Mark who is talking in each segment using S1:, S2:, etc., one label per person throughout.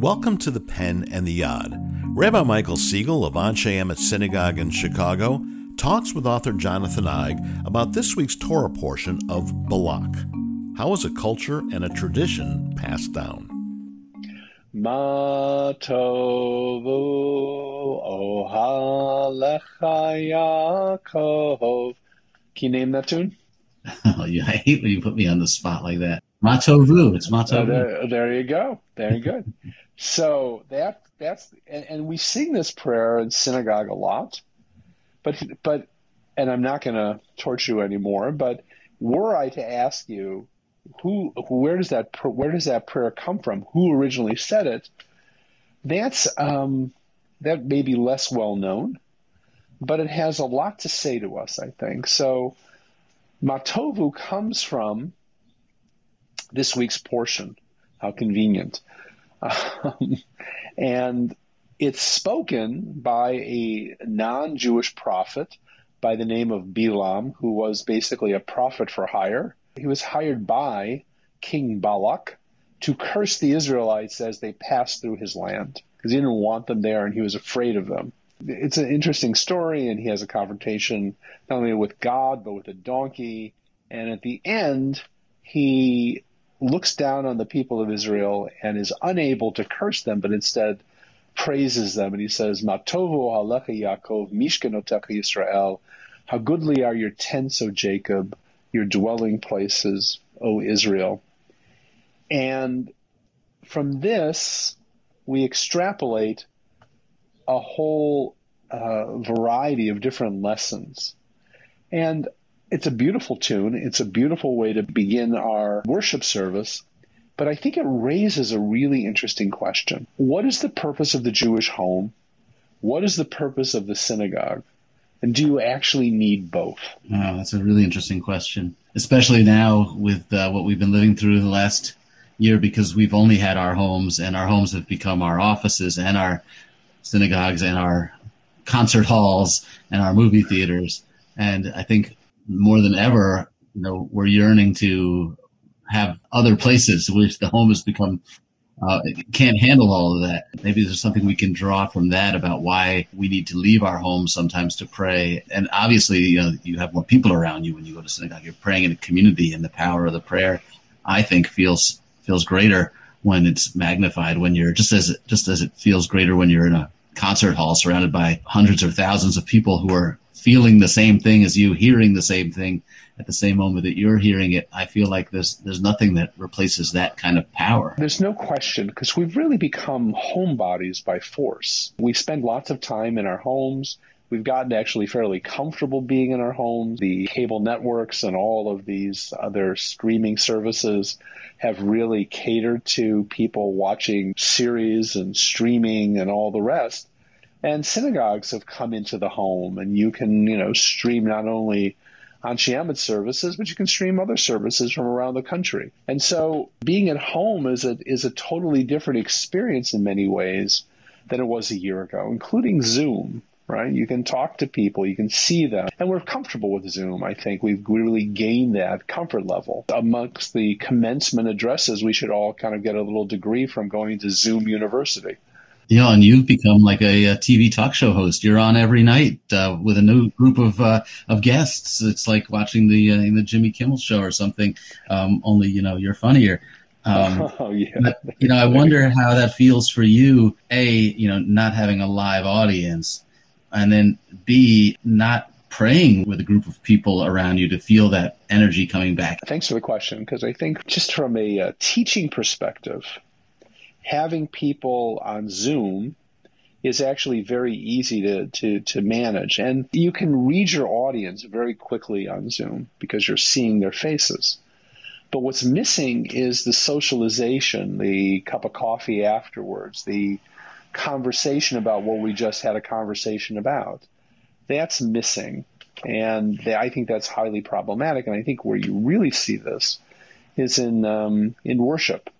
S1: Welcome to the Pen and the Yod. Rabbi Michael Siegel of Anshe Emet Synagogue in Chicago talks with author Jonathan Eig about this week's Torah portion of Balak. How is a culture and a tradition passed down?
S2: Ma tovu ohalecha Yaakov. Can you name that tune?
S3: Oh, yeah, I hate when you put me on the spot like that. Matovu. It's Matovu.
S2: Uh, there, there, you go. Very good. so that that's and, and, we sing this prayer in synagogue a lot, but but and I'm not going to torture you anymore. But were I to ask you who where does that where does that prayer come from? Who originally said it? That's um, that may be less well known, but it has a lot to say to us. I think so. Matovu comes from this week's portion. How convenient. Um, and it's spoken by a non Jewish prophet by the name of Bilam, who was basically a prophet for hire. He was hired by King Balak to curse the Israelites as they passed through his land because he didn't want them there and he was afraid of them. It's an interesting story, and he has a confrontation not only with God but with a donkey. And at the end, he looks down on the people of Israel and is unable to curse them, but instead praises them. And he says, Matovu halecha Yaakov, mishkanotecha Yisrael. How goodly are your tents, O Jacob, your dwelling places, O Israel. And from this, we extrapolate a whole uh, variety of different lessons. And it's a beautiful tune. It's a beautiful way to begin our worship service. But I think it raises a really interesting question. What is the purpose of the Jewish home? What is the purpose of the synagogue? And do you actually need both?
S3: Oh, that's a really interesting question, especially now with uh, what we've been living through the last year because we've only had our homes and our homes have become our offices and our synagogues and our concert halls and our movie theaters. And I think more than ever, you know, we're yearning to have other places which the home has become uh, can't handle all of that. Maybe there's something we can draw from that about why we need to leave our homes sometimes to pray. And obviously, you know, you have more people around you when you go to synagogue. You're praying in a community, and the power of the prayer, I think, feels feels greater when it's magnified. When you're just as just as it feels greater when you're in a concert hall surrounded by hundreds or thousands of people who are feeling the same thing as you, hearing the same thing at the same moment that you're hearing it, I feel like there's there's nothing that replaces that kind of power.
S2: There's no question because we've really become homebodies by force. We spend lots of time in our homes. We've gotten actually fairly comfortable being in our homes. The cable networks and all of these other streaming services have really catered to people watching series and streaming and all the rest. And synagogues have come into the home, and you can, you know, stream not only Anshe Emet services, but you can stream other services from around the country. And so being at home is a, is a totally different experience in many ways than it was a year ago, including Zoom, right? You can talk to people, you can see them, and we're comfortable with Zoom. I think we've really gained that comfort level. Amongst the commencement addresses, we should all kind of get a little degree from going to Zoom University.
S3: Know, and you've become like a, a TV talk show host. You're on every night uh, with a new group of uh, of guests. It's like watching the uh, the Jimmy Kimmel show or something. Um, only you know you're funnier. Um, oh, yeah. But, you know, I wonder how that feels for you. A, you know, not having a live audience, and then B, not praying with a group of people around you to feel that energy coming back.
S2: Thanks for the question, because I think just from a uh, teaching perspective, having people on Zoom is actually very easy to, to, to manage. And you can read your audience very quickly on Zoom because you're seeing their faces. But what's missing is the socialization, the cup of coffee afterwards, the conversation about what we just had a conversation about. That's missing. And I think that's highly problematic. And I think where you really see this is in, um, in worship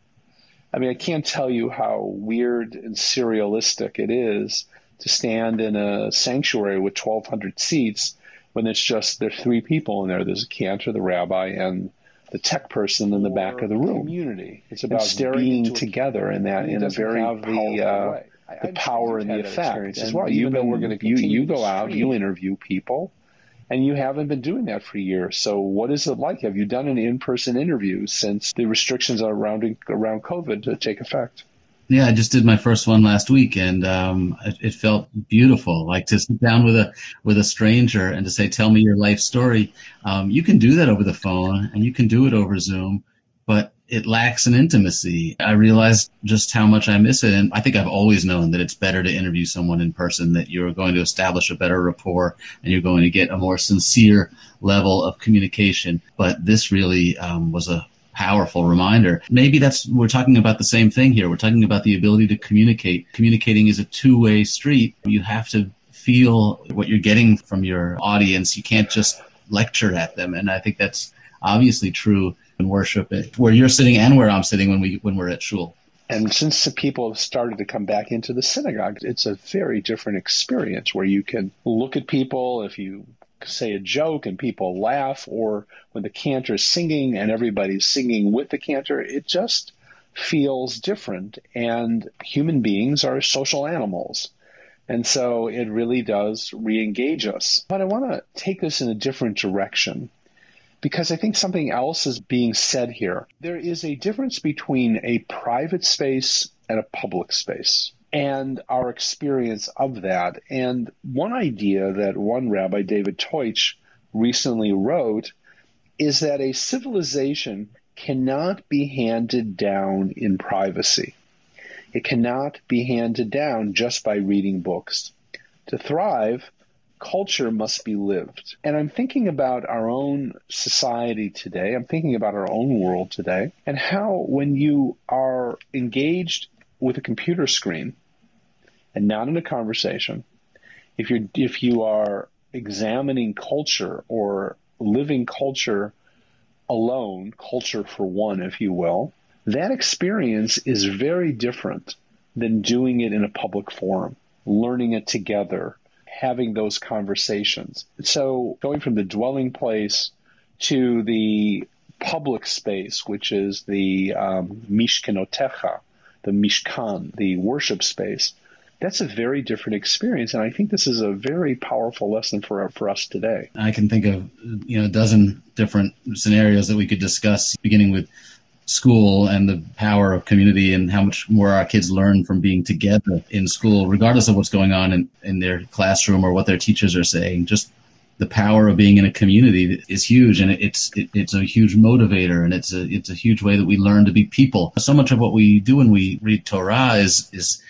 S2: I mean, I can't tell you how weird and serialistic it is to stand in a sanctuary with 1,200 seats when it's just there's three people in there. There's a cantor, the rabbi, and the tech person in the back of the room.
S4: Community.
S2: It's about being together in that in a very the uh, the power and the effect as well. You've been, we're going to you you go out, you interview people, and you haven't been doing that for years. So what is it like? Have you done an in-person interview since the restrictions around around COVID to take effect?
S3: Yeah, I just did my first one last week, and um, it, it, felt beautiful. Like to sit down with a with a stranger and to say, "Tell me your life story." Um, you can do that over the phone, and you can do it over Zoom, but it lacks an intimacy. I realized just how much I miss it, and I think I've always known that it's better to interview someone in person. That you're going to establish a better rapport, and you're going to get a more sincere level of communication. But this really um, was a powerful reminder. Maybe that's, we're talking about the same thing here. We're talking about the ability to communicate. Communicating is a two way street. You have to feel what you're getting from your audience. You can't just lecture at them. And I think that's obviously true in worship, where you're sitting and where I'm sitting when we when we're at shul.
S2: And since the people have started to come back into the synagogue, it's a very different experience where you can look at people. If you say a joke and people laugh, or when the cantor is singing and everybody's singing with the cantor, it just feels different. And human beings are social animals. And so it really does re engage us. But I want to take this in a different direction because I think something else is being said here. There is a difference between a private space and a public space and our experience of that. And one idea that one rabbi, David Teutsch, recently wrote is that a civilization cannot be handed down in privacy. It cannot be handed down just by reading books. To thrive, culture must be lived. And I'm thinking about our own society today. I'm thinking about our own world today and how when you are engaged with a computer screen and not in a conversation, if you're if you are examining culture or living culture alone, culture for one, if you will, that experience is very different than doing it in a public forum, learning it together, having those conversations. So going from the dwelling place to the public space, which is the um, Mishkenotecha, the Mishkan, the worship space, that's a very different experience. And I think this is a very powerful lesson for, for us today.
S3: I can think of, you know, a dozen different scenarios that we could discuss, beginning with school and the power of community and how much more our kids learn from being together in school, regardless of what's going on in, in their classroom or what their teachers are saying. Just the power of being in a community is huge and it's it, it's a huge motivator and it's a it's a huge way that we learn to be people so much of what we do when we read torah is is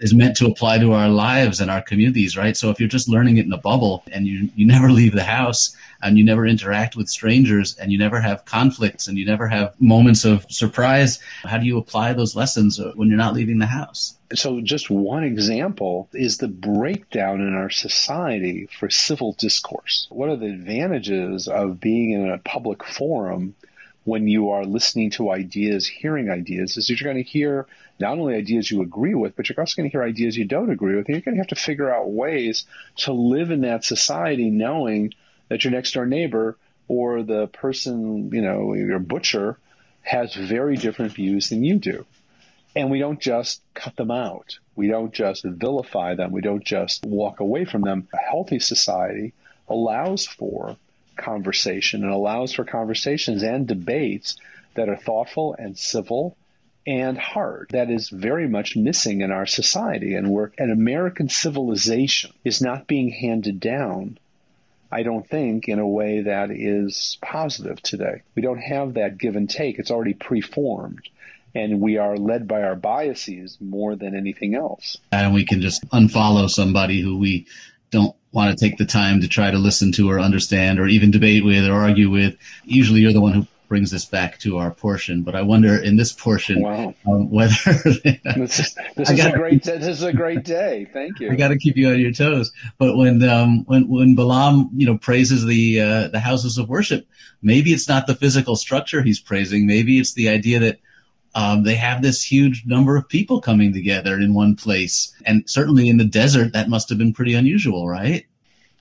S3: is meant to apply to our lives and our communities, right? So if you're just learning it in a bubble and you, you never leave the house and you never interact with strangers and you never have conflicts and you never have moments of surprise, how do you apply those lessons when you're not leaving the house?
S2: So, just one example is the breakdown in our society for civil discourse. What are the advantages of being in a public forum when you are listening to ideas, hearing ideas, is that you're going to hear not only ideas you agree with, but you're also going to hear ideas you don't agree with. And you're going to have to figure out ways to live in that society knowing that your next door neighbor or the person, you know, your butcher has very different views than you do. And we don't just cut them out. We don't just vilify them. We don't just walk away from them. A healthy society allows for conversation and allows for conversations and debates that are thoughtful and civil and hard. That is very much missing in our society. And where an American civilization is not being handed down, I don't think, in a way that is positive today. We don't have that give and take. It's already preformed. And we are led by our biases more than anything else.
S3: And we can just unfollow somebody who we don't want to take the time to try to listen to or understand or even debate with or argue with. Usually you're the one who brings this back to our portion, but I wonder in this portion
S2: wow.
S3: um, whether
S2: this is, this is a great this is a great day. Thank you.
S3: I got to keep you on your toes. But when um, when when Balaam you know praises the uh, the houses of worship, maybe it's not the physical structure he's praising. Maybe it's the idea that um, they have this huge number of people coming together in one place. And certainly in the desert, that must have been pretty unusual, right?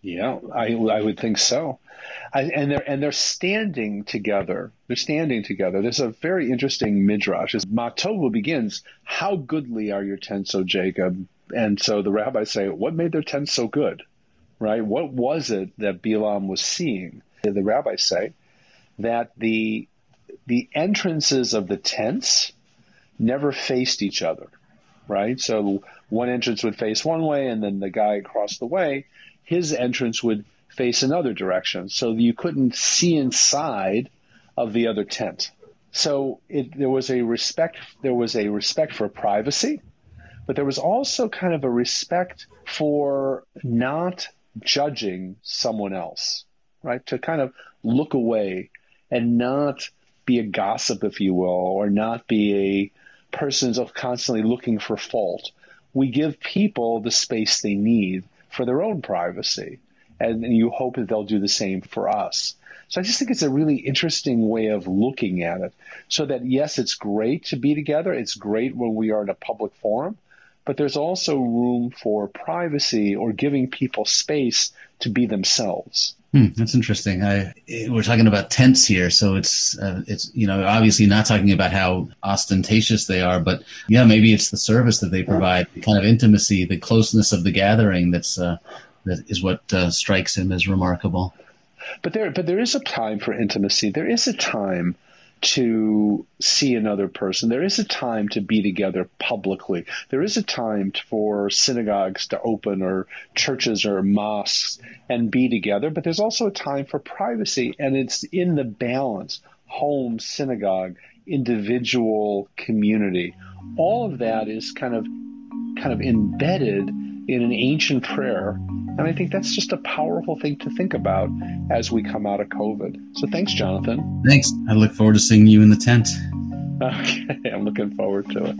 S2: Yeah, I, I would think so. I, and they're and they're standing together. They're standing together. There's a very interesting midrash. As Matovu begins, "How goodly are your tents, O Jacob?" And so the rabbis say, "What made their tents so good?" Right? What was it that Bilam was seeing? The rabbis say that the the entrances of the tents never faced each other. Right? So one entrance would face one way, and then the guy across the way, his entrance would face another direction, so you couldn't see inside of the other tent. So it, there was a respect. There was a respect for privacy, but there was also kind of a respect for not judging someone else, right? To kind of look away and not be a gossip, if you will, or not be a person of constantly looking for fault. We give people the space they need for their own privacy and, and you hope that they'll do the same for us. So I just think it's a really interesting way of looking at it. So that yes, it's great to be together. It's great when we are in a public forum, but there's also room for privacy or giving people space to be themselves.
S3: Hmm, that's interesting. I, we're talking about tents here, so it's uh, it's you know obviously not talking about how ostentatious they are, but yeah, maybe it's the service that they provide, the kind of intimacy, the closeness of the gathering that's uh, that is what uh, strikes him as remarkable.
S2: But there, but there is a time for intimacy. There is a time to see another person. There is a time to be together publicly. There is a time for synagogues to open or churches or mosques and be together, but there's also a time for privacy and it's in the balance home, synagogue, individual community. All of that is kind of kind of embedded in an ancient prayer. And I think that's just a powerful thing to think about as we come out of COVID. So thanks, Jonathan.
S3: Thanks. I look forward to seeing you in the tent.
S2: Okay, I'm looking forward to it.